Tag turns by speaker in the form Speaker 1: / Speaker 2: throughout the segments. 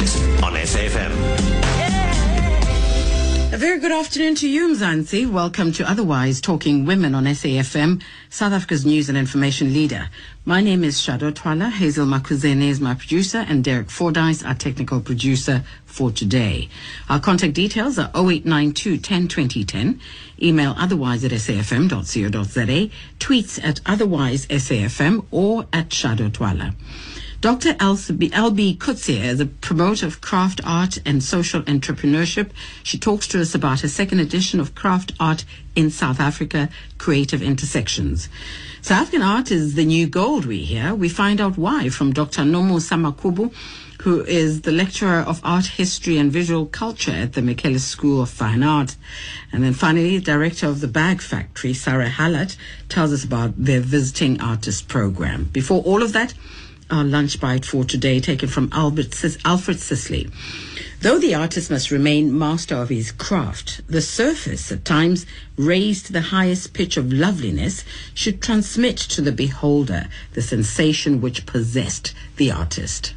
Speaker 1: On SAFM.
Speaker 2: A very good afternoon to you, Mzansi. Welcome to Otherwise Talking Women on SAFM, South Africa's news and information leader. My name is Shadow Twala. Hazel Makuzene is my producer, and Derek Fordyce, our technical producer for today. Our contact details are 0892 10 20 10, email otherwise at safm.co.za, tweets at otherwise SAFM, or at Shadow Twala. Dr. Elbé Coetsee is a promoter of craft art and social entrepreneurship. She talks to us about her second edition of Craft Art in South Africa, Creative Intersections. South African art is the new gold, we hear. We find out why from Dr. Nomusa Makhubu, who is the lecturer of art history and visual culture at the Michaelis School of Fine Art. And then finally, director of the Bag Factory, Sarah Hallett, tells us about their visiting artist program. Before all of that, our lunch bite for today, taken from Albert Alfred Sisley. Though the artist must remain master of his craft, the surface, at times raised to the highest pitch of loveliness, should transmit to the beholder the sensation which possessed the artist.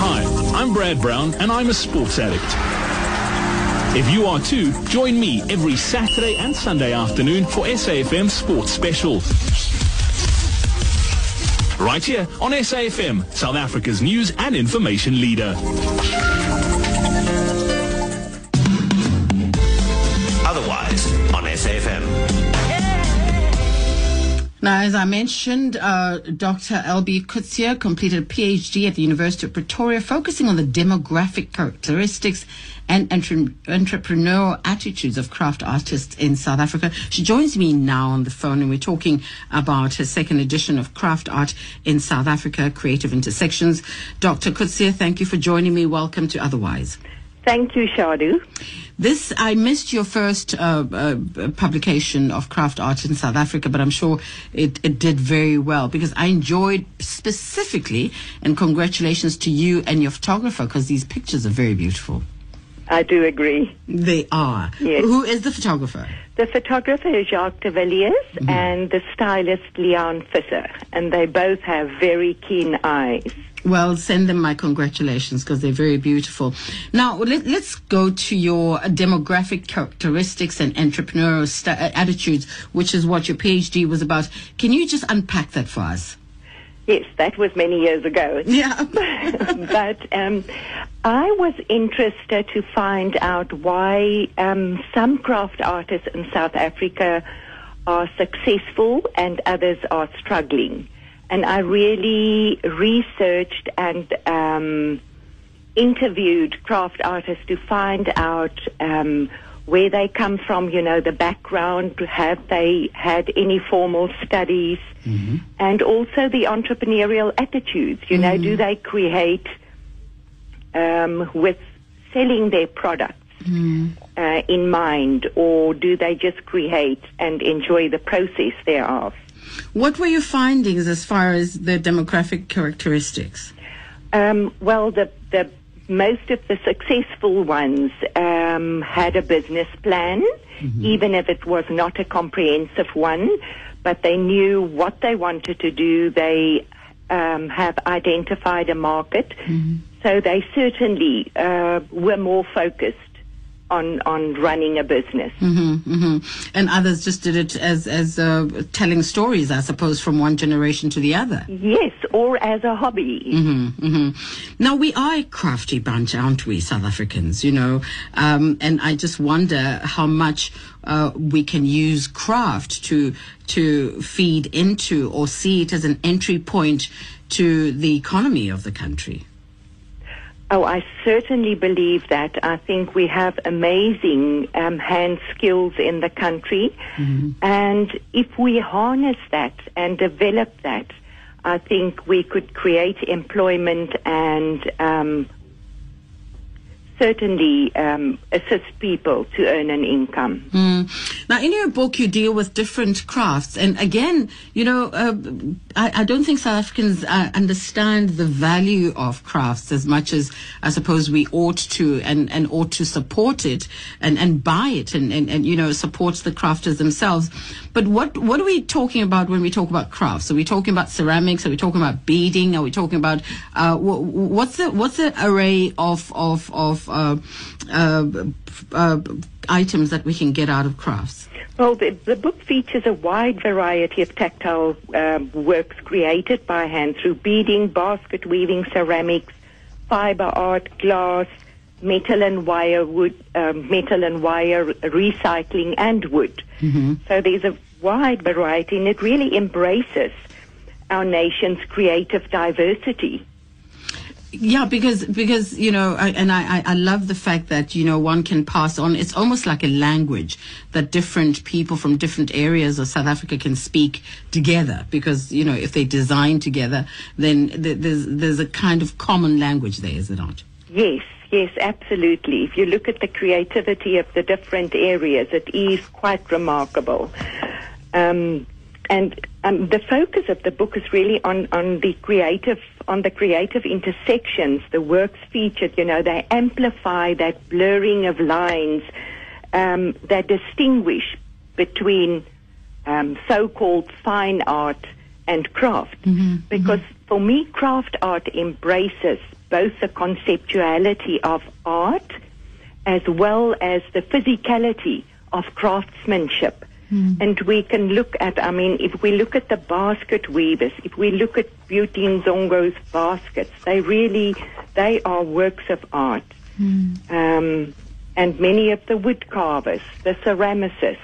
Speaker 3: Hi, I'm Brad Brown, and I'm a sports addict. If you are too, join me every Saturday and Sunday afternoon for SAFM Sports Specials right here on SAFM, South Africa's news and information leader.
Speaker 2: Now, as I mentioned, uh, Dr. Elbé Coetsee completed a PhD at the University of Pretoria, focusing on the demographic characteristics and entre- entrepreneurial attitudes of craft artists in South Africa. She joins me now on the phone, and we're talking about her second edition of Craft Art in South Africa, Creative Intersections. Dr. Coetsee, thank you for joining me. Welcome to Otherwise.
Speaker 4: Thank you, Shadu.
Speaker 2: This I missed your first uh, uh, publication of craft art in South Africa, but I'm sure it, it did very well because I enjoyed specifically, and congratulations to you and your photographer because these pictures are very beautiful.
Speaker 4: I do agree.
Speaker 2: They are.
Speaker 4: Yes.
Speaker 2: Who is the photographer?
Speaker 4: The photographer is Jacques de Villiers
Speaker 2: Mm-hmm.
Speaker 4: and the stylist Leon Visser, and they both have very keen eyes.
Speaker 2: Well, send them my congratulations because they're very beautiful. Now, let, us go to your demographic characteristics and entrepreneurial st- attitudes, which is what your PhD was about. Can you just unpack that for us?
Speaker 4: Yes, that was many years ago.
Speaker 2: Yeah.
Speaker 4: but um, I was interested to find out why um, some craft artists in South Africa are successful and others are struggling. And I really researched and um, interviewed craft artists to find out um, where they come from, you know, the background, have they had any formal studies, and also the entrepreneurial attitudes. You know, do they create um, with selling their products uh, in mind, or do they just create and enjoy the process thereof?
Speaker 2: What were your findings as far as the demographic characteristics?
Speaker 4: Um, well, the, the most of the successful ones um, had a business plan, even if it was not a comprehensive one, but they knew what they wanted to do. They um, have identified a market, so they certainly uh, were more focused on on running a business.
Speaker 2: hmm And others just did it as as uh, telling stories, I suppose, from one generation to the other.
Speaker 4: Yes, or as a hobby.
Speaker 2: hmm Now we are a crafty bunch, aren't we, South Africans? You know, um, and I just wonder how much uh, we can use craft to to feed into or see it as an entry point to the economy of the country.
Speaker 4: Oh, I certainly believe that. I think we have amazing um, hand skills in the country. And if we harness that and develop that, I think we could create employment and um, certainly um, assist people to earn an income.
Speaker 2: Mm. Now, in your book, you deal with different crafts, and again, you know, uh, I, I, don't think South Africans uh, understand the value of crafts as much as I suppose we ought to, and, and ought to support it and, and buy it, and, and, and you know, support the crafters themselves. But what what are we talking about when we talk about crafts? Are we talking about ceramics? Are we talking about beading? Are we talking about uh, what's the what's the array of of of uh, uh, uh, items that we can get out of crafts?
Speaker 4: Well, the, the book features a wide variety of tactile um, works created by hand through beading, basket weaving, ceramics, fiber art, glass, metal and wire, wood, um, metal and wire recycling, and wood. Mm-hmm. So there's a wide variety, and it really embraces our nation's creative diversity.
Speaker 2: Yeah, because because you know, I, and I I love the fact that you know one can pass on. It's almost like a language that different people from different areas of South Africa can speak together. Because you know, if they design together, then th- there's there's a kind of common language there, is it not?
Speaker 4: Yes, yes, absolutely. If you look at the creativity of the different areas, it is quite remarkable. Um, and um, the focus of the book is really on, on the creative on the creative intersections. The works featured, you know, they amplify that blurring of lines um, that distinguish between um, so-called fine art and craft. Mm-hmm. Because mm-hmm. for me, craft art embraces both the conceptuality of art as well as the physicality of craftsmanship. Mm. And we can look at, I mean, if we look at the basket weavers, if we look at Beauty Ngxongo's baskets, they really, they are works of art. Mm. Um, and many of the wood carvers, the ceramicists.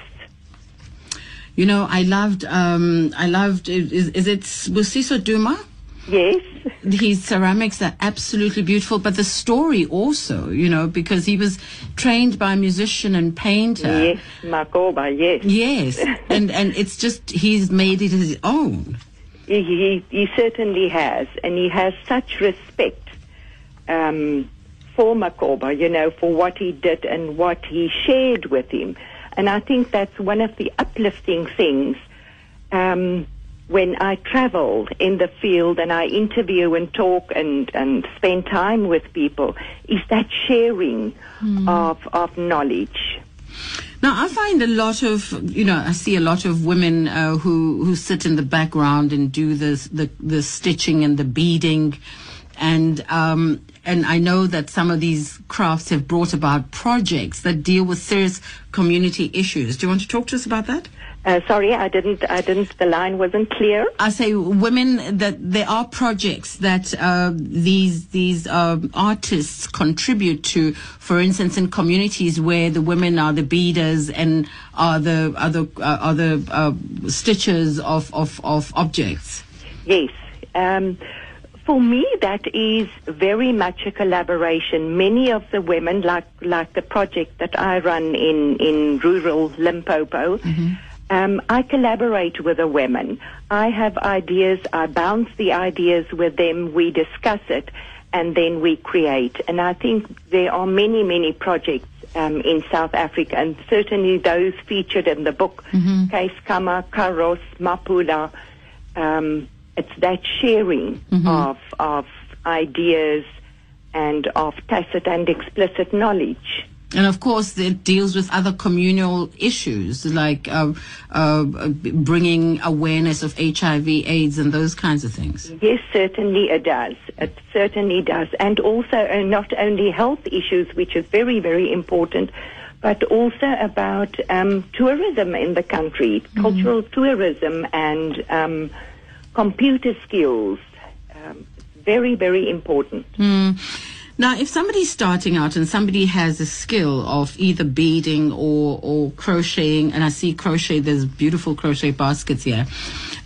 Speaker 2: You know, I loved, um, I loved, is, is it Busiso Duma?
Speaker 4: Yes.
Speaker 2: His ceramics are absolutely beautiful, but the story also, you know, because he was trained by a musician and painter.
Speaker 4: Yes, Makoba, yes.
Speaker 2: Yes, and and it's just he's made it his own.
Speaker 4: He, he, he certainly has, and he has such respect um, for Makoba, you know, for what he did and what he shared with him. And I think that's one of the uplifting things. Um, when I travel in the field and I interview and talk and, and spend time with people is that sharing mm. of, of knowledge.
Speaker 2: Now, I find a lot of, you know, I see a lot of women uh, who, who sit in the background and do this, the, the stitching and the beading. And, um, and I know that some of these crafts have brought about projects that deal with serious community issues. Do you want to talk to us about that?
Speaker 4: Uh, sorry, I didn't. I didn't. The line wasn't clear.
Speaker 2: I say women that there are projects that uh, these these uh, artists contribute to. For instance, in communities where the women are the beaders and are the are the uh, are the uh, stitchers of, of of objects.
Speaker 4: Yes. Um, for me, that is very much a collaboration. Many of the women, like like the project that I run in in rural Limpopo. Mm-hmm um, I collaborate with the women. I have ideas. I bounce the ideas with them. We discuss it, and then we create. And I think there are many, many projects um, in South Africa, and certainly those featured in the book, mm-hmm. Kama, Kaross, Mapula. Um, it's that sharing mm-hmm. of of ideas and of tacit and explicit knowledge.
Speaker 2: And of course, it deals with other communal issues like uh, uh, bringing awareness of HIV, AIDS, and those kinds of things.
Speaker 4: Yes, certainly it does. It certainly does. And also, uh, not only health issues, which is very, very important, but also about um, tourism in the country, mm-hmm. cultural tourism, and um, computer skills. Um, very, very important.
Speaker 2: Mm. Now, if somebody's starting out and somebody has a skill of either beading or, or crocheting, and I see crochet, there's beautiful crochet baskets here.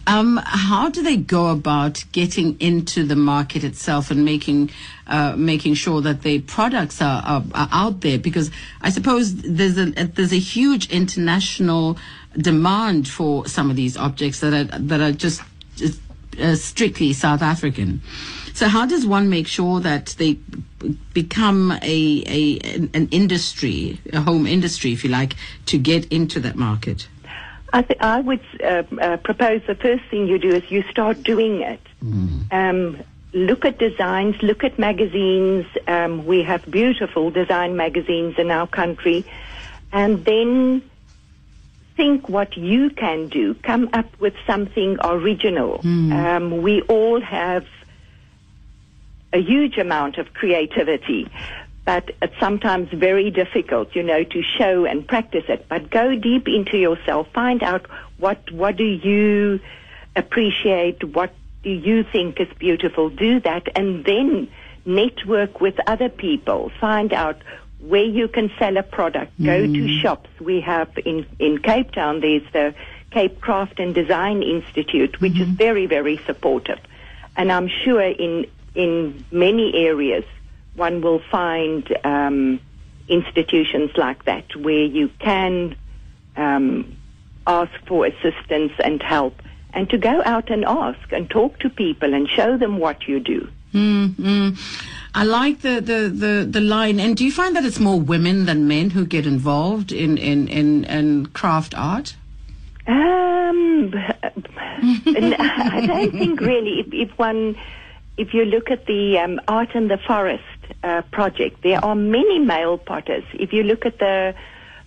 Speaker 2: Um, how do they go about getting into the market itself and making uh, making sure that their products are, are, are, out there? Because I suppose there's a there's a huge international demand for some of these objects that are that are just, just uh, strictly South African. So how does one make sure that they become a, a an, industry, a home industry, if you like, to get into that market?
Speaker 4: I, th- I would uh, uh, propose the first thing you do is you start doing it. Um, look at designs, look at magazines. Um, we have beautiful design magazines in our country. And then think what you can do. Come up with something original. Um, we all have a huge amount of creativity, but it's sometimes very difficult, you know, to show and practice it. But go deep into yourself, find out what what do you appreciate, what do you think is beautiful, do that, and then network with other people. Find out where you can sell a product. Go to mm-hmm. shops. We have in in Cape Town. There's the Cape Craft and Design Institute, which is mm-hmm. very very supportive, and I'm sure in in many areas one will find um, institutions like that where you can um, ask for assistance and help, and to go out and ask and talk to people and show them what you do.
Speaker 2: Mm, mm. I like the, the, the, the line. And do you find that it's more women than men who get involved in, in, in, in craft art?
Speaker 4: Um, I don't think really. If, if one, if you look at the um, Art in the Forest uh, project, there are many male potters. If you look at the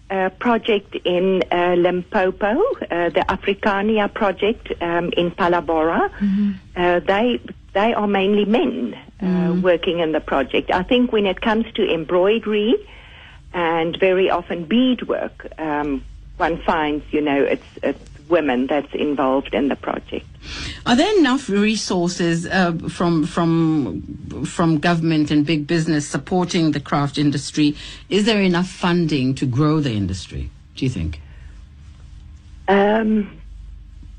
Speaker 4: uh, project in uh, Limpopo, uh, the Africania project um, in Phalaborwa, uh, they they are mainly men uh, working in the project. I think when it comes to embroidery and very often beadwork, um, one finds you know it's, it's women that's involved in the project.
Speaker 2: Are there enough resources uh, from from from government and big business supporting the craft industry? Is there enough funding to grow the industry? Do you think?
Speaker 4: Um,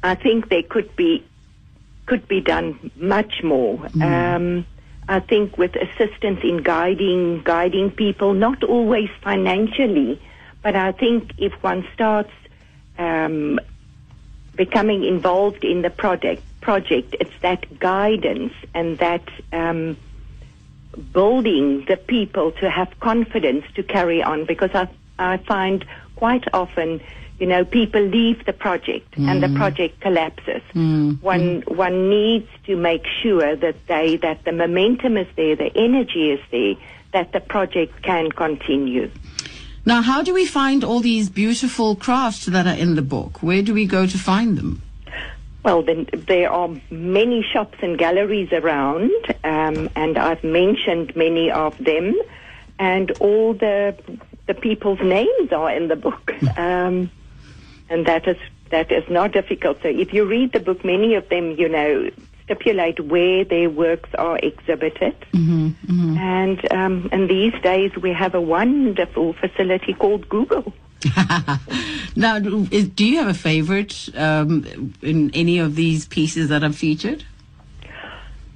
Speaker 4: I think there could be could be done much more. Um, I think with assistance in guiding guiding people, not always financially, but I think if one starts um, becoming involved in the project, project, it's that guidance and that um, building the people to have confidence to carry on. Because I I find quite often, you know, people leave the project and the mm. project collapses. Mm. Mm. One one needs to make sure that they that the momentum is there, the energy is there, that the project can continue.
Speaker 2: Now, how do we find all these beautiful crafts that are in the book? Where do we go to find them?
Speaker 4: Well, then there are many shops and galleries around, um, and I've mentioned many of them, and all the the people's names are in the book, um, and that is that is not difficult. So if you read the book, many of them, you know, stipulate where their works are exhibited, and um, and these days we have a wonderful facility called Google.
Speaker 2: now, do is- do you have a favorite um, in any of these pieces that are featured?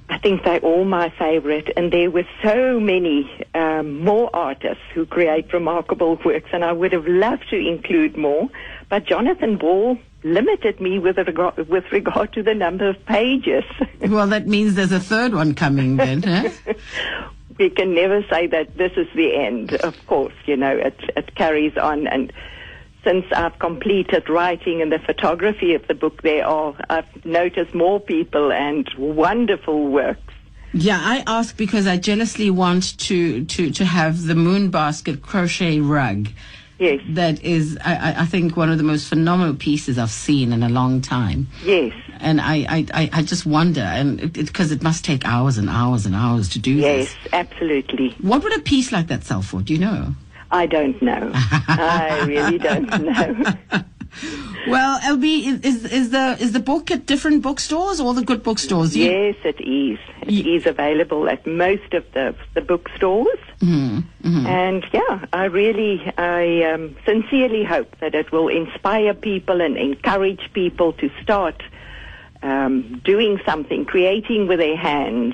Speaker 4: I think they're all my favorite, and there were so many um, more artists who create remarkable works, and I would have loved to include more. But Jonathan Ball limited me with regard, with regard to the number of pages.
Speaker 2: Well, that means there's a third one coming then. Huh?
Speaker 4: we can never say that this is the end. Of course, you know it it carries on, and since I've completed writing and the photography of the book, there are I've noticed more people and wonderful works.
Speaker 2: Yeah, I ask because I jealously want to, to, to have the moon basket crochet rug.
Speaker 4: Yes,
Speaker 2: That is, I, I- think, one of the most phenomenal pieces I've seen in a long time.
Speaker 4: yes.
Speaker 2: And I, I, I, just wonder, and because it, must take hours and hours and hours to do
Speaker 4: Yes,
Speaker 2: this.
Speaker 4: absolutely.
Speaker 2: What would a piece like that sell for? Do you know?
Speaker 4: I don't know. I really don't know.
Speaker 2: Well, Elbé, is, is, is the is the book at different bookstores, all the good bookstores? You-
Speaker 4: yes, it is. It is available at most of the the bookstores. And yeah, I really, I um, sincerely hope that it will inspire people and encourage people to start um, doing something, creating with their hands,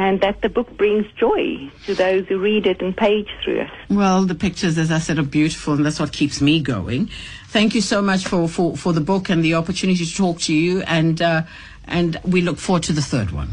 Speaker 4: and that the book brings joy to those who read it and page through it.
Speaker 2: Well, the pictures, as I said, are beautiful, and that's what keeps me going. Thank you so much for, for, for the book and the opportunity to talk to you, and uh, and we look forward to the third one.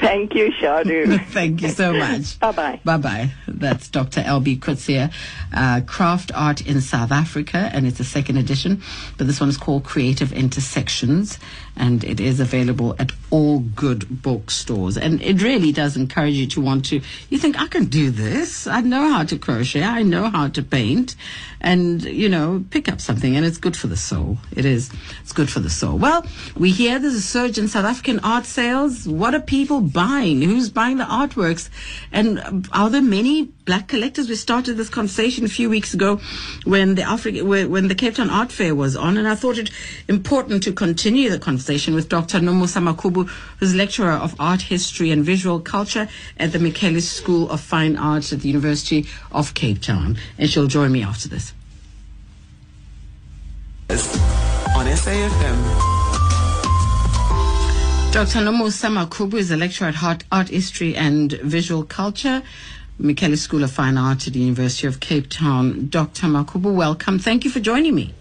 Speaker 4: Thank you, Shadu.
Speaker 2: Thank you so much.
Speaker 4: bye bye.
Speaker 2: Bye bye. That's Dr. Elbé Coetsee, uh, Craft Art in South Africa, and it's a second edition. But this one is called Creative Intersections, and it is available at all good bookstores. And it really does encourage you to want to. You think I can do this? I know how to crochet. I know how to paint, and you know, pick up something, and it's good for the soul. It is. It's good for the soul. Well, we hear there's a surge in South African art sales. What are people buying? Who's buying the artworks? And are there many black collectors? We started this conversation a few weeks ago when the Africa, when the Cape Town Art Fair was on, and I thought it important to continue the conversation with Dr. Nomusa Makhubu, who's lecturer of art history and visual culture at the Michaelis School of Fine Arts at the University of Cape Town, and she'll join me after this.
Speaker 5: On SAFM.
Speaker 2: Dr. Nomusa Makhubu is a lecturer at art, art history and visual culture, Michaelis School of Fine Art at the University of Cape Town. Dr. Makhubu, welcome. Thank you for joining me.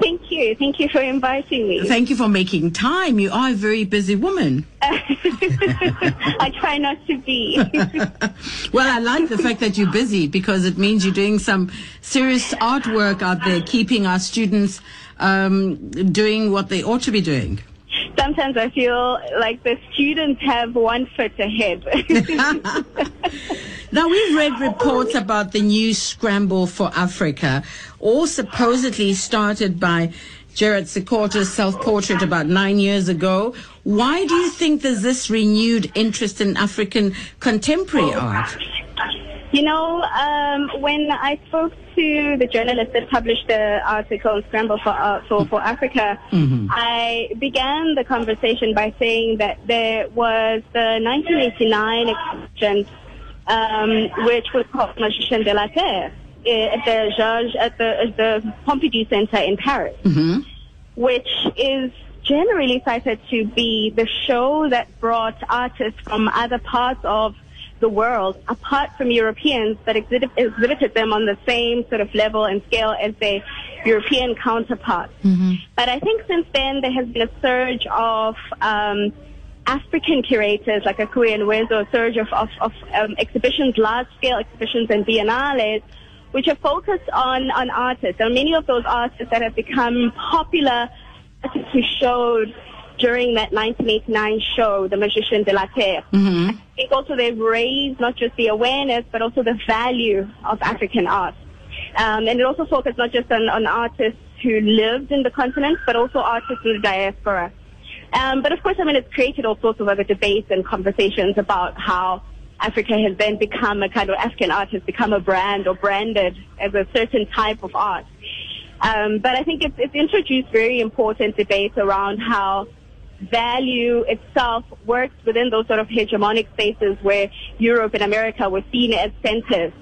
Speaker 6: Thank you. Thank you for inviting me.
Speaker 2: Thank you for making time. You are a very busy woman.
Speaker 6: I try not to be.
Speaker 2: well, I like the fact that you're busy because it means you're doing some serious artwork out there, keeping our students um, doing what they ought to be doing.
Speaker 6: Sometimes I feel like the students have one foot ahead.
Speaker 2: now, we've read reports about the new scramble for Africa, all supposedly started by Gerard Sekoto's self-portrait about nine years ago. Why do you think there's this renewed interest in African contemporary art?
Speaker 6: You know, um, when I spoke to the journalist that published the article Scramble for, uh, for, for Africa,
Speaker 2: Mm-hmm.
Speaker 6: I began the conversation by saying that there was the 1989 exhibition, um, which was called Magiciens de la Terre eh, at the Georges, at the, at the Pompidou Center in Paris,
Speaker 2: Mm-hmm.
Speaker 6: which is generally cited to be the show that brought artists from other parts of the world, apart from Europeans, that exhibit, exhibited them on the same sort of level and scale as their European counterparts. But I think since then there has been a surge of um, African curators like Okwui Enwezor, a surge of, of, of um, exhibitions, large-scale exhibitions and biennales, which are focused on, on artists. And many of those artists that have become popular artists who showed during that 1989 show, The Magician de la Terre.
Speaker 2: Mm-hmm.
Speaker 6: I think also they've raised not just the awareness, but also the value of African art. Um, and it also focused not just on, on artists who lived in the continent, but also artists in the diaspora. Um, but of course, I mean, it's created all sorts of other debates and conversations about how Africa has then become a kind of African art has become a brand or branded as a certain type of art. Um, but I think it's, it's introduced very important debates around how value itself works within those sort of hegemonic spaces where Europe and America were seen as centers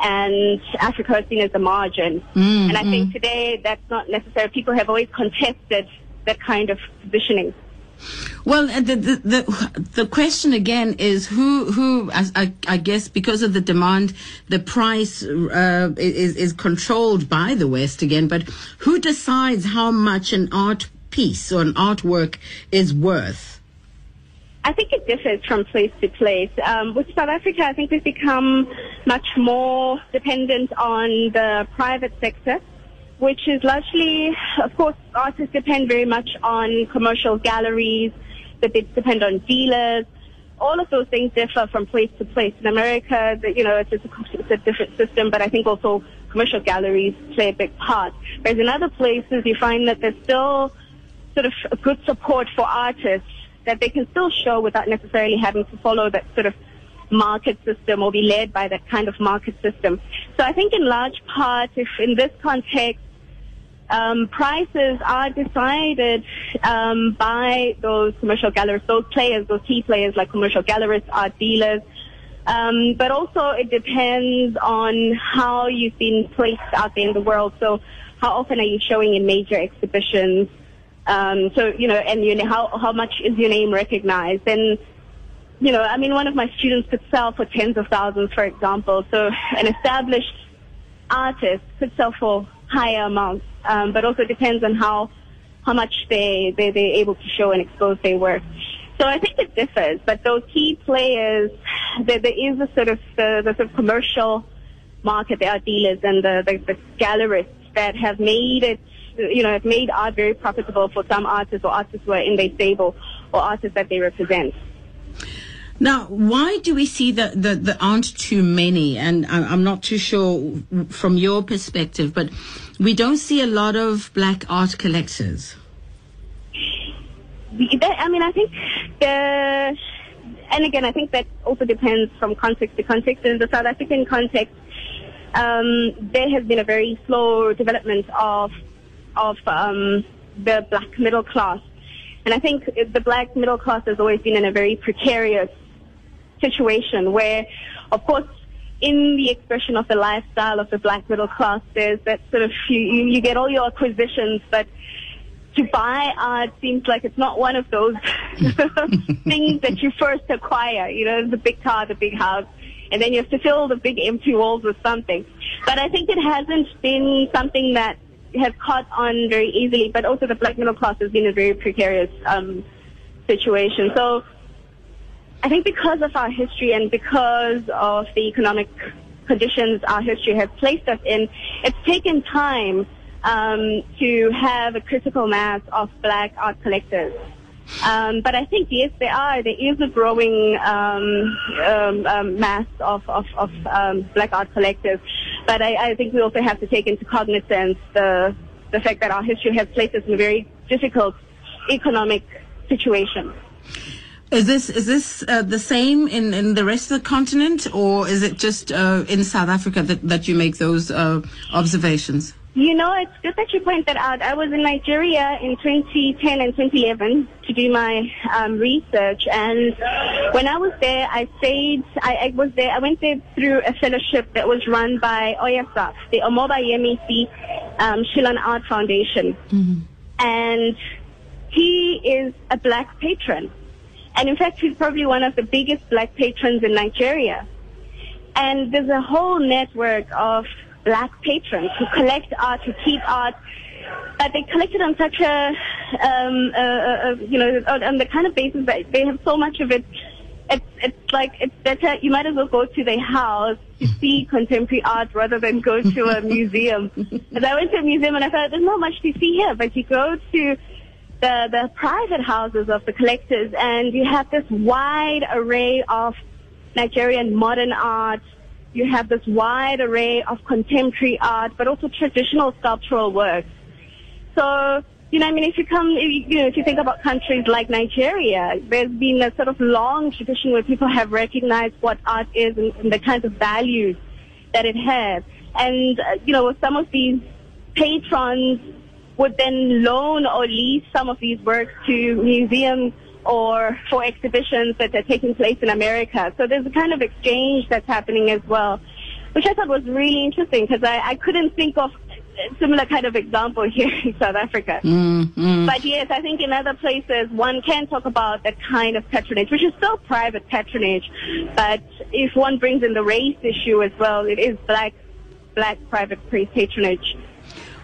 Speaker 6: and Africa was seen as the margin.
Speaker 2: Mm,
Speaker 6: and I think today that's not necessary. People have always contested that kind of positioning.
Speaker 2: Well, the, the the the question again is who who I, I guess because of the demand, the price uh, is is controlled by the West again. But who decides how much an art piece or an artwork is worth?
Speaker 6: I think it differs from place to place. Um, with South Africa, I think we've become much more dependent on the private sector, which is largely, of course, artists depend very much on commercial galleries, that they depend on dealers. All of those things differ from place to place. In America, you know, it's, it's, a, it's a different system, but I think also commercial galleries play a big part. Whereas in other places, you find that there's still sort of good support for artists that they can still show without necessarily having to follow that sort of market system or be led by that kind of market system. So I think in large part, if in this context, um, prices are decided um, by those commercial galleries, those players, those key players like commercial gallerists, art dealers. Um, but also it depends on how you've been placed out there in the world. So how often are you showing in major exhibitions? Um, so, you know, and you know, how, how much is your name recognized? And you know, I mean, one of my students could sell for tens of thousands, for example. So an established artist could sell for higher amounts, um, but also depends on how how much they, they they're able to show and expose their work. So I think it differs, but those key players, there, there is a sort of the, the sort of commercial market. There are dealers and the, the, the gallerists that have made it, you know, have made art very profitable for some artists or artists who are in their stable or artists that they represent.
Speaker 2: Now, why do we see that the, the aren't too many? And I- I'm not too sure from your perspective, but we don't see a lot of black art collectors.
Speaker 6: I mean, I think the, and again, I think that also depends from context to context. In the South African context, um, there has been a very slow development of of um, the black middle class, and I think the black middle class has always been in a very precarious situation where, of course, in the expression of the lifestyle of the black middle class, there's that sort of you, you get all your acquisitions, but to buy art seems like it's not one of those things that you first acquire. You know, the big car, the big house, and then you have to fill the big empty walls with something. But I think it hasn't been something that has caught on very easily. But also the black middle class has been a very precarious um, situation. So I think because of our history and because of the economic conditions our history has placed us in, it's taken time um, to have a critical mass of black art collectors. Um, but I think yes, there are. There is a growing um, um, um, mass of of, of um, black art collectors. But I, I think we also have to take into cognizance the the fact that our history has placed us in a very difficult economic situation.
Speaker 2: Is this is this uh, the same in, in the rest of the continent, or is it just uh, in South Africa that, that you make those uh, observations?
Speaker 6: You know, it's good that you point that out. I was in Nigeria in 2010 and 2011 to do my um, research, and when I was there, I stayed. I, I was there. I went there through a fellowship that was run by OYASAF, the Omoba Yemisi um, Shyllon Art Foundation, and he is a black patron, and in fact, he's probably one of the biggest black patrons in Nigeria. And there's a whole network of black patrons who collect art, who keep art, but they collect it on such a, um, uh, uh, you know, on, on the kind of basis that they have so much of it. It's, it's like, it's better, you might as well go to their house to see contemporary art rather than go to a museum. And I went to a museum and I thought, there's not much to see here, but you go to the, the private houses of the collectors and you have this wide array of Nigerian modern art. You have this wide array of contemporary art, but also traditional sculptural works. So, you know, I mean, if you come, if you, know, if you think about countries like Nigeria, there's been a sort of long tradition where people have recognized what art is and, and the kinds of values that it has. And, uh, you know, some of these patrons would then loan or lease some of these works to museums or for exhibitions that are taking place in America. So there's a kind of exchange that's happening as well, which I thought was really interesting because I, I couldn't think of a similar kind of example here in South Africa. Mm-hmm. But yes, I think in other places one can talk about that kind of patronage, which is still private patronage. But if one brings in the race issue as well, it is black, black private patronage.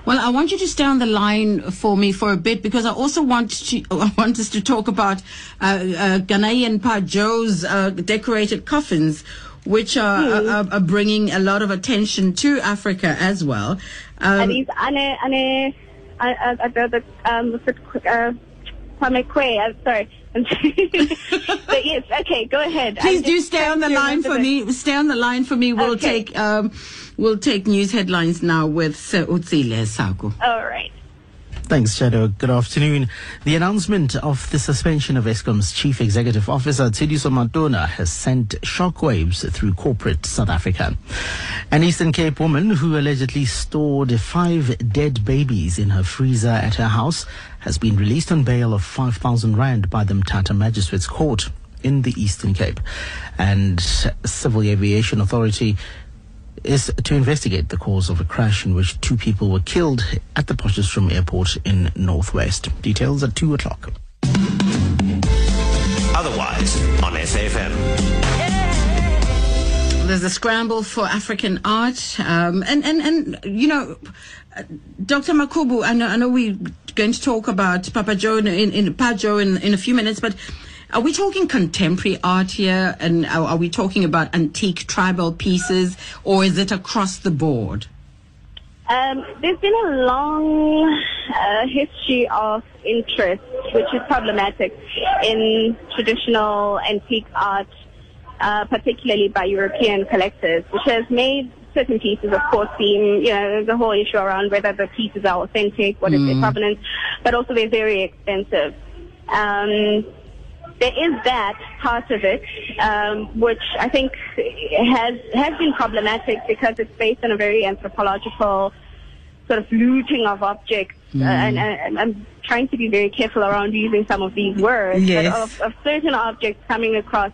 Speaker 2: Well, I want you to stay on the line for me for a bit because I also want to I want us to talk about uh, uh, Ghanaian Paa Joe's uh, decorated coffins, which are, are, are bringing a lot of attention to Africa as well. Um,
Speaker 6: and he's Ane, Ane, uh, uh, uh, the, um, it, uh, I'm sorry. but yes, okay, go ahead.
Speaker 2: Please
Speaker 6: I'm
Speaker 2: do stay on the line for me. Stay on the line for me. We'll
Speaker 6: Okay.
Speaker 2: take um, we'll take news headlines now with Sir Utsile Saku.
Speaker 6: All right.
Speaker 7: Thanks, Shadow. Good afternoon. The announcement of the suspension of Eskom's chief executive officer, Tshediso Matona, has sent shockwaves through corporate South Africa. An Eastern Cape woman who allegedly stored five dead babies in her freezer at her house has been released on bail of 5,000 rand by the Mthatha Magistrates Court in the Eastern Cape. And Civil Aviation Authority is to investigate the cause of a crash in which two people were killed at the Potchefstroom Airport in Northwest. Details at 2 o'clock.
Speaker 1: Otherwise on SAFM.
Speaker 2: There's a scramble for African art, um, and and and you know, uh, Dr. Makhubu. I know I know we're going to talk about Papa Joe in in, in Paa Joe in, in a few minutes, but. Are we talking contemporary art here, and are, are we talking about antique tribal pieces, or is it across the board?
Speaker 6: Um, there's been a long uh, history of interest, which is problematic, in traditional antique art, uh, particularly by European collectors, which has made certain pieces, of course, seem, you know, there's a whole issue around whether the pieces are authentic, what is their provenance, but also they're very expensive. Um, there is that part of it, um, which I think has has been problematic because it's based on a very anthropological sort of looting of objects, uh, and, and I'm trying to be very careful around using some of these words,
Speaker 2: Yes.
Speaker 6: but of, of certain objects coming across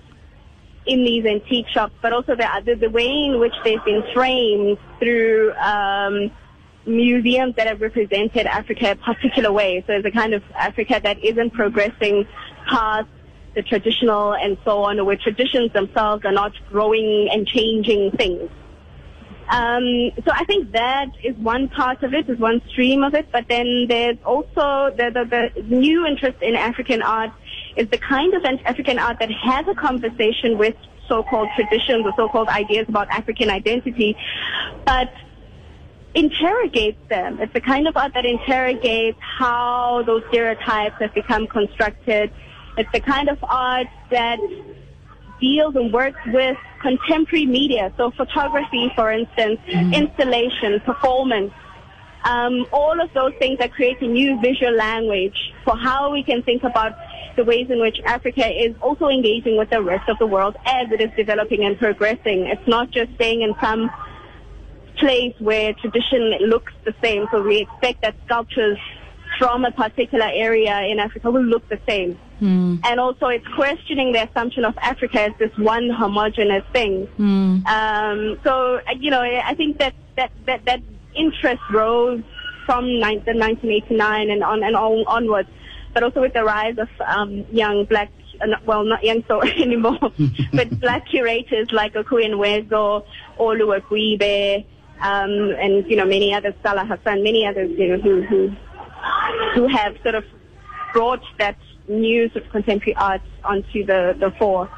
Speaker 6: in these antique shops, but also the, the, the way in which they've been framed through um, museums that have represented Africa a particular way. So it's a kind of Africa that isn't progressing past the traditional and so on, where traditions themselves are not growing and changing things. Um, so I think that is one part of it, is one stream of it. But then there's also the, the, the new interest in African art is the kind of African art that has a conversation with so-called traditions or so-called ideas about African identity, but interrogates them. It's the kind of art that interrogates how those stereotypes have become constructed. It's the kind of art that deals and works with contemporary media, so photography, for instance, installation, performance, um, all of those things that create a new visual language for how we can think about the ways in which Africa is also engaging with the rest of the world as it is developing and progressing. It's not just staying in some place where tradition looks the same. So we expect that sculptures from a particular area in Africa will look the same. And also it's questioning the assumption of Africa as this one homogenous thing. Um, so, uh, you know, I think that, that, that, that interest rose from nine, the 1989 and on and on, onwards, but also with the rise of um, young black, uh, well, not young so anymore, but black curators like Okwui Enwezor, Olu Oguibe, um, and you know many others, Salah Hassan, many others, you know, who who who have sort of brought that new sort of contemporary art onto the the fore.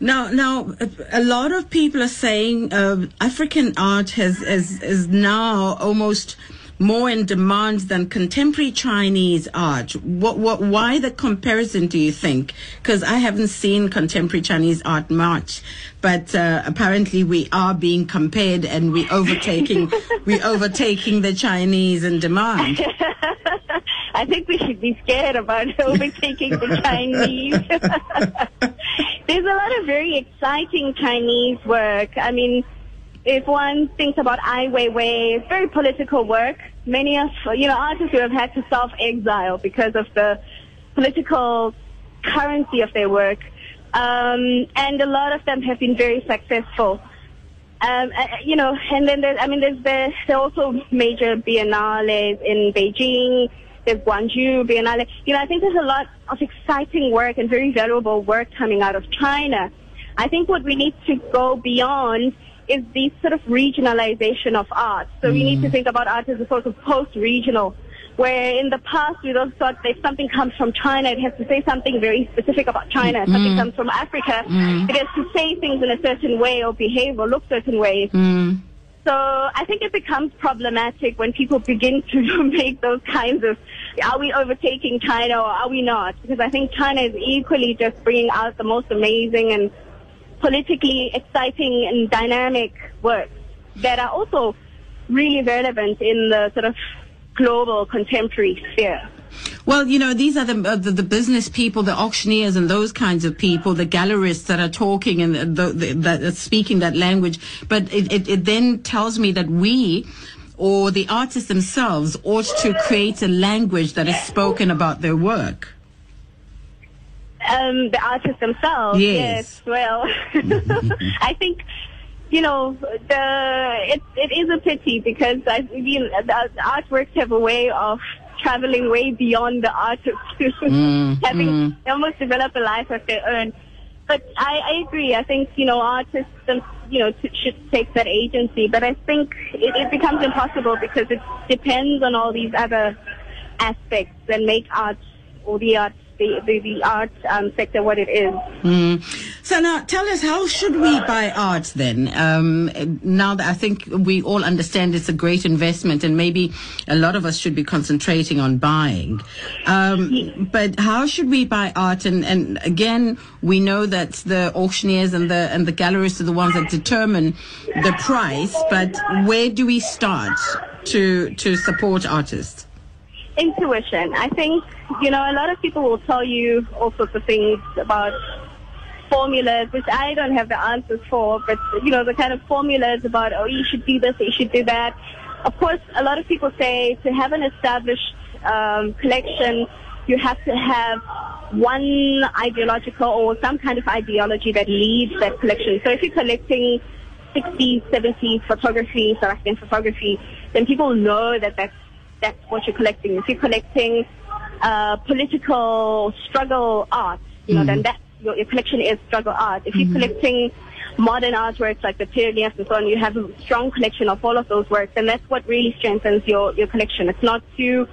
Speaker 2: Now, now, a- lot of people are saying uh, African art has is now almost more in demand than contemporary Chinese art. What, what, why the comparison? Do you think? Because I haven't seen contemporary Chinese art much, but uh, apparently we are being compared and we overtaking we overtaking the Chinese in demand.
Speaker 6: I think we should be scared about overtaking the Chinese. There's a lot of very exciting Chinese work. I mean, if one thinks about Ai Weiwei, very political work. Many of, you know, artists who have had to self-exile because of the political currency of their work. Um, and a lot of them have been very successful. Um, uh, you know, and then there's, I mean, there's the, there also major biennales in Beijing. There's Guangzhou Biennale. You know, I think there's a lot of exciting work and very valuable work coming out of China. I think what we need to go beyond is the sort of regionalization of art. So we need to mm. think about art as a sort of post-regional, where in the past we thought thought that if something comes from China, it has to say something very specific about China. If something mm. comes from Africa, mm. it has to say things in a certain way or behave or look certain ways. So I think it becomes problematic when people begin to make those kinds of, are we overtaking China or are we not? Because I think China is equally just bringing out the most amazing and politically exciting and dynamic works that are also really relevant in the sort of global contemporary sphere.
Speaker 2: Well, you know, these are the, uh, the the business people, the auctioneers, and those kinds of people, the gallerists that are talking and the, the, that are speaking that language. But it, it, it then tells me that we, or the artists themselves, ought to create a language that is spoken about their work.
Speaker 6: Um, the artists themselves.
Speaker 2: Yes.
Speaker 6: well, I think you know the it it is a pity because I you know, the artworks have a way of traveling way beyond the artist to
Speaker 2: Mm,
Speaker 6: having they almost develop a life of their own. But I, I agree. I think you know artists, um, you know, t- should take that agency. But I think it, it becomes impossible because it depends on all these other aspects that make art or the art the the, the art um, sector what it is.
Speaker 2: Mm. So now, tell us, how should we buy art then? Um, now that I think we all understand it's a great investment, and maybe a lot of us should be concentrating on buying. Um, but how should we buy art? And, and again, we know that the auctioneers and the and the gallerists are the ones that determine the price. But where do we start to to support artists?
Speaker 6: Intuition. I think, you know, a lot of people will tell you all sorts of things about formulas, which I don't have the answers for, but, you know, the kind of formulas about, oh, you should do this, you should do that. Of course, a lot of people say to have an established um, collection, you have to have one ideological or some kind of ideology that leads that collection. So if you're collecting 60, 70 photography, South African photography, then people know that that's that's what you're collecting. If you're collecting uh, political struggle art, you know, then that your, your collection is struggle art. If you're collecting modern artworks like the pioneers and so on, you have a strong collection of all of those works, and that's what really strengthens your, your collection. It's not too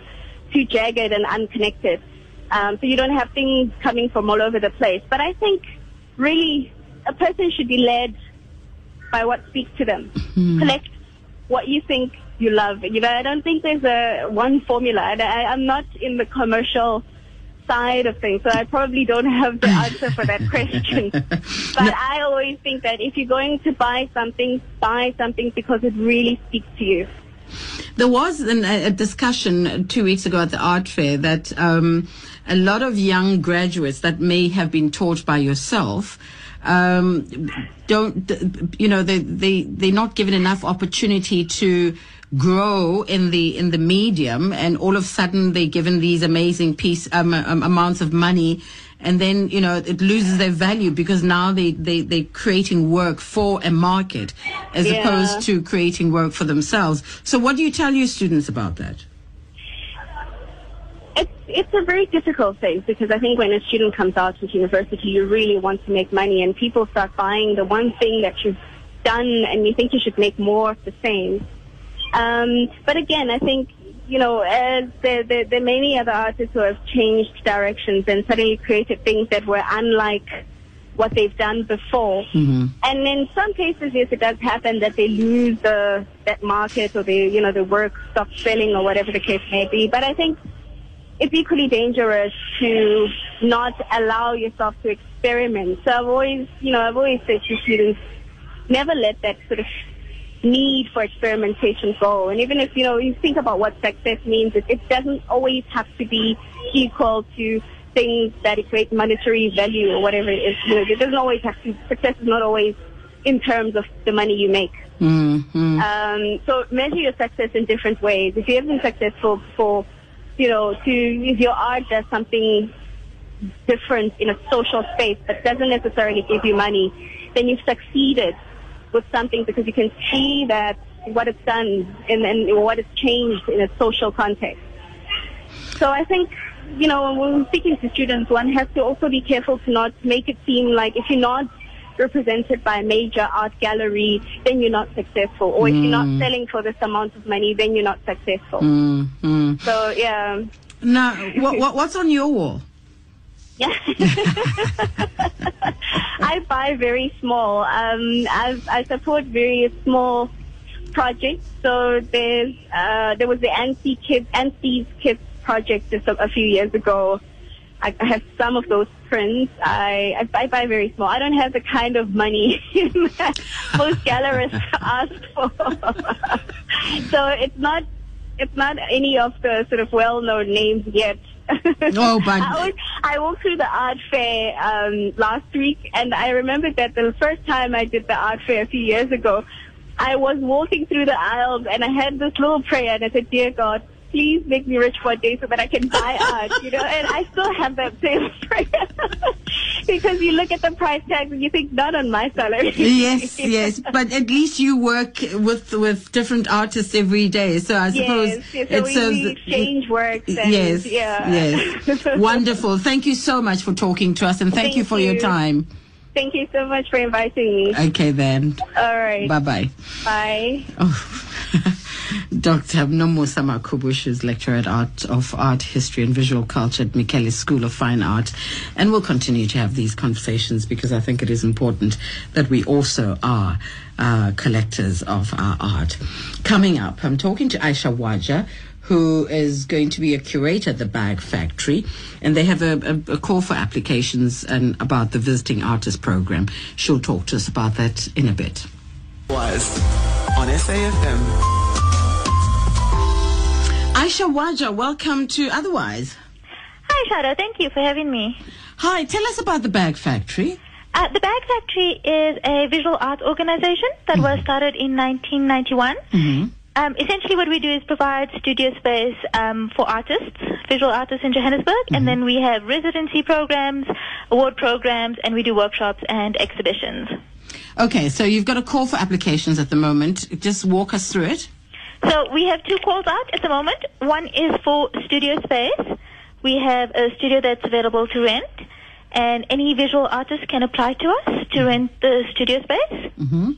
Speaker 6: too jagged and unconnected, um, so you don't have things coming from all over the place. But I think really a person should be led by what speaks to them. Collect what you think you love. You know, I don't think there's a one formula. And I, I'm not in the commercial side of things, so I probably don't have the answer for that question. But I always think that if you're going to buy something, buy something because it really speaks to you.
Speaker 2: There was an, a a discussion two weeks ago at the art fair that um, a lot of young graduates that may have been taught by yourself um, don't, you know, they they they're not given enough opportunity to grow in the in the medium, and all of a sudden they're given these amazing piece um, um, amounts of money. And then, you know, it loses their value because now they, they, they're creating work for a market as
Speaker 6: Yeah.
Speaker 2: opposed to creating work for themselves. So what do you tell your students about that?
Speaker 6: It's it's a very difficult thing because I think when a student comes out of university, you really want to make money, and people start buying the one thing that you've done, and you think you should make more of the same. Um, but again, I think you know, as there, there, there are many other artists who have changed directions and suddenly created things that were unlike what they've done before. And in some cases, yes, it does happen that they lose the that market or they, you know, the work stops selling or whatever the case may be. But I think it's equally dangerous to not allow yourself to experiment. So I've always, you know, I've always said to students, never let that sort of need for experimentation go. And even if, you know, you think about what success means, it, it doesn't always have to be equal to things that equate monetary value or whatever it is. You know, it doesn't always have to, success is not always in terms of the money you make.
Speaker 2: Mm-hmm.
Speaker 6: Um, so measure your success in different ways. If you have been successful for, you know, to use your art as something different in a social space that doesn't necessarily give you money, then you've succeeded with something because you can see that what it's done and, and what it's changed in a social context. So I think, you know, when we're speaking to students, one has to also be careful to not make it seem like if you're not represented by a major art gallery, then you're not successful. Or if you're not selling for this amount of money, then you're not successful.
Speaker 2: Mm-hmm.
Speaker 6: So, yeah.
Speaker 2: Now, what, what, what's on your wall?
Speaker 6: Yeah. I buy very small. Um, I, I support various small projects. So there's uh, there was the Ansi Kids Ansi's Kids project just a, a few years ago. I, I have some of those prints. I, I I buy very small. I don't have the kind of money that most gallerists ask for. so it's not it's not any of the sort of well-known names yet.
Speaker 2: Oh, but-
Speaker 6: I, was, I walked through the art fair um, last week, and I remember that the first time I did the art fair a few years ago, I was walking through the aisles, and I had this little prayer, and I said, "Dear God, please make me rich one day so that I can buy art, you know, and I still have that same prayer. because you look at the price tags and you think, not on my salary.
Speaker 2: yes, yes, but at least you work with with different artists every day, so I suppose
Speaker 6: Yes, yes, so
Speaker 2: it
Speaker 6: we,
Speaker 2: serves.
Speaker 6: we exchange works. And,
Speaker 2: yes,
Speaker 6: yeah.
Speaker 2: yes, wonderful. Thank you so much for talking to us, and thank,
Speaker 6: Thank
Speaker 2: you for your time.
Speaker 6: Thank you so much for inviting me.
Speaker 2: Okay, then,
Speaker 6: All right.
Speaker 2: bye bye.
Speaker 6: Bye.
Speaker 2: Oh. Dr. Nomusa Makhubu is lecturer at Art of Art, History and Visual Culture at Michaelis School of Fine Art. And we'll continue to have these conversations because I think it is important that we also are uh, collectors of our art. Coming up, I'm talking to Aisha Waja, who is going to be a curator at the Bag Factory, and they have a, a, a call for applications and about the visiting artist program. She'll talk to us about that in a bit.
Speaker 5: Was on SAFM.
Speaker 2: Aisha Waja, welcome to Otherwise.
Speaker 8: Hi, Shadow. Thank you for having me.
Speaker 2: Hi, tell us about the Bag Factory.
Speaker 8: Uh, the Bag Factory is a visual art organization that was started in 1991. Um, essentially, what we do is provide studio space um, for artists, visual artists in Johannesburg, and then we have residency programs, award programs, and we do workshops and exhibitions.
Speaker 2: Okay, so you've got a call for applications at the moment. Just walk us through it.
Speaker 8: So we have two calls out at the moment. One is for studio space. We have a studio that's available to rent, and any visual artist can apply to us to rent the studio space.
Speaker 2: Mm-hmm.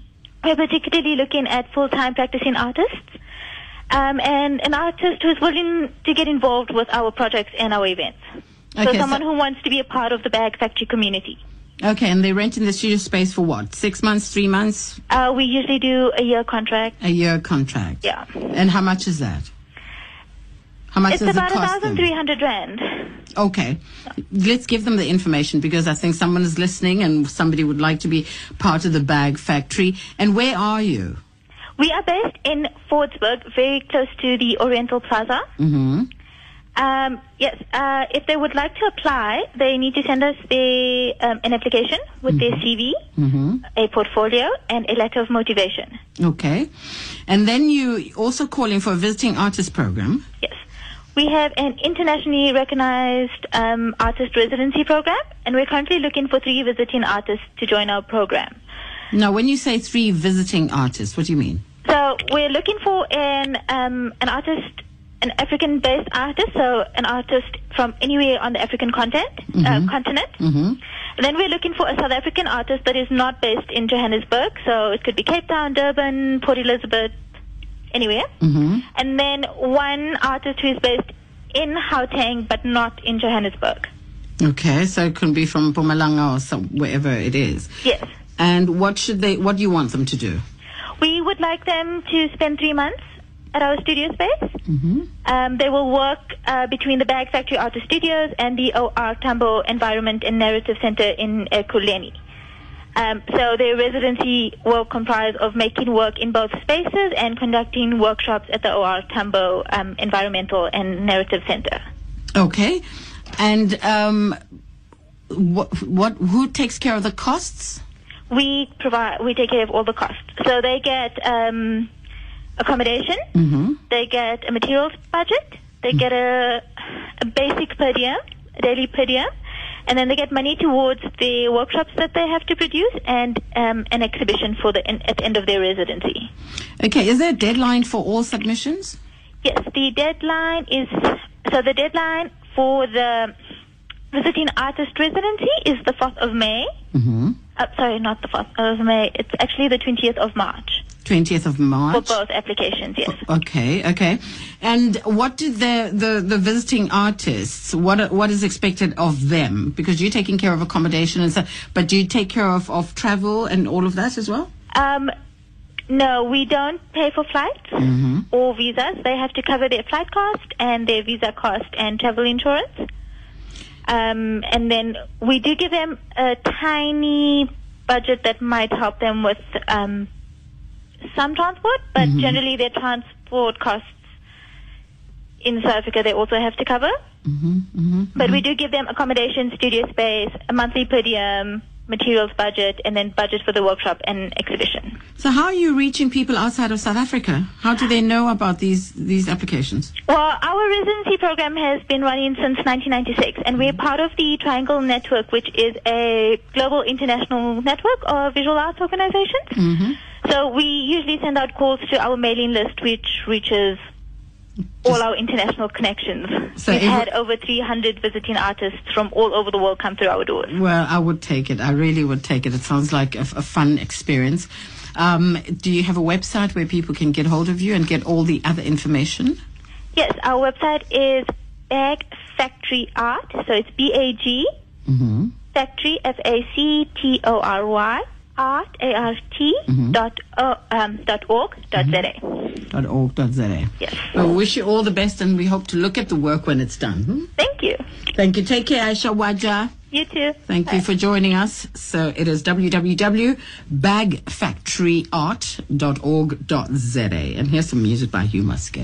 Speaker 8: We're particularly looking at full-time practicing artists um, and an artist who's willing to get involved with our projects and our events.
Speaker 2: Okay,
Speaker 8: so someone
Speaker 2: so-
Speaker 8: who wants to be a part of the Bag Factory community.
Speaker 2: Okay, and they're renting the studio space for what? Six months, three months,
Speaker 8: Uh, we usually do a year contract.
Speaker 2: a year contract?
Speaker 8: Yeah.
Speaker 2: And how much is that? How much is the cost?
Speaker 8: It's
Speaker 2: does
Speaker 8: about
Speaker 2: it
Speaker 8: a
Speaker 2: cost them?
Speaker 8: thousand three hundred rand.
Speaker 2: Okay. Let's give them the information because I think someone is listening and somebody would like to be part of the bag factory. And where are you?
Speaker 8: We are based in Fordsburg, very close to the Oriental Plaza.
Speaker 2: Mm-hmm.
Speaker 8: Um, yes, uh, if they would like to apply, they need to send us the, um, an application with their CV,
Speaker 2: Mm-hmm.
Speaker 8: a portfolio, and a letter of motivation.
Speaker 2: Okay. And then you also calling for a visiting artist program.
Speaker 8: Yes. We have an internationally recognized um, artist residency program, and we're currently looking for three visiting artists to join our program.
Speaker 2: Now, when you say three visiting artists, what do you mean?
Speaker 8: So we're looking for an um, an artist, an African-based artist, so an artist from anywhere on the African content, uh, continent.
Speaker 2: Mm-hmm.
Speaker 8: And then we're looking for a South African artist that is not based in Johannesburg, so it could be Cape Town, Durban, Port Elizabeth, anywhere.
Speaker 2: Mm-hmm.
Speaker 8: And then one artist who is based in Gauteng but not in Johannesburg.
Speaker 2: Okay, so it can be from Mpumalanga or some, wherever it is.
Speaker 8: Yes.
Speaker 2: And what should they? What do you want them to do?
Speaker 8: We would like them to spend three months at our studio space.
Speaker 2: Mm-hmm.
Speaker 8: Um, they will work uh, between the Bag Factory Artist Studios and the OR Tambo Environment and Narrative Center in uh, Ekurhuleni. Um, so their residency will comprise of making work in both spaces and conducting workshops at the OR Tambo um, Environmental and Narrative Center.
Speaker 2: Okay, and um, what? What? Who takes care of the costs?
Speaker 8: We provide, we take care of all the costs. So they get um, accommodation,
Speaker 2: Mm-hmm.
Speaker 8: they get a materials budget, they get a, a basic per diem, a daily per diem, and then they get money towards the workshops that they have to produce and um, an exhibition for the in, at the end of their residency.
Speaker 2: Okay, is there a deadline for all submissions?
Speaker 8: Yes, the deadline is so the deadline for the visiting artist residency is the 4th of May.
Speaker 2: Mm-hmm.
Speaker 8: Uh, sorry, not the 4th of May. It's actually the 20th of March
Speaker 2: Twentieth of March.
Speaker 8: for both applications. Yes.
Speaker 2: Okay, okay. And what do the, the, the visiting artists, what what is expected of them? Because you're taking care of accommodation and stuff, but do you take care of, of travel and all of that as well?
Speaker 8: Um, no, we don't pay for flights
Speaker 2: Mm-hmm.
Speaker 8: or visas. They have to cover their flight cost and their visa cost and travel insurance. Um, and then we do give them a tiny budget that might help them with um, some transport, but
Speaker 2: Mm-hmm.
Speaker 8: generally their transport costs in South Africa they also have to cover.
Speaker 2: Mm-hmm, mm-hmm.
Speaker 8: But we do give them accommodation, studio space, a monthly per diem, materials budget, and then budget for the workshop and exhibition.
Speaker 2: So how are you reaching people outside of South Africa? How do they know about these these applications?
Speaker 8: Well, our residency program has been running since 1996, and we're part of the Triangle Network, which is a global international network of visual arts organizations.
Speaker 2: Mm-hmm.
Speaker 8: So we usually send out calls to our mailing list, which reaches all our international connections.
Speaker 2: So
Speaker 8: We've
Speaker 2: every-
Speaker 8: had over 300 visiting artists from all over the world come through our doors.
Speaker 2: Well, I would take it. I really would take it. It sounds like a, a fun experience. Um, do you have a website where people can get hold of you and get all the other information?
Speaker 8: Yes, our website is Bag Factory Art. So it's B A G
Speaker 2: Mm-hmm.
Speaker 8: Factory F A C T O R Y Art A R T
Speaker 2: Mm-hmm.
Speaker 8: dot o, um, dot org dot za.
Speaker 2: .org.za.
Speaker 8: Yes.
Speaker 2: Well, we wish you all the best and we hope to look at the work when it's done. hmm?
Speaker 8: Thank you.
Speaker 2: Thank you. Take care, Aisha Waja.
Speaker 8: You too.
Speaker 2: Thank you for joining us. So it is www.bagfactoryart.org.za. And here's some music by Hugh Masekela.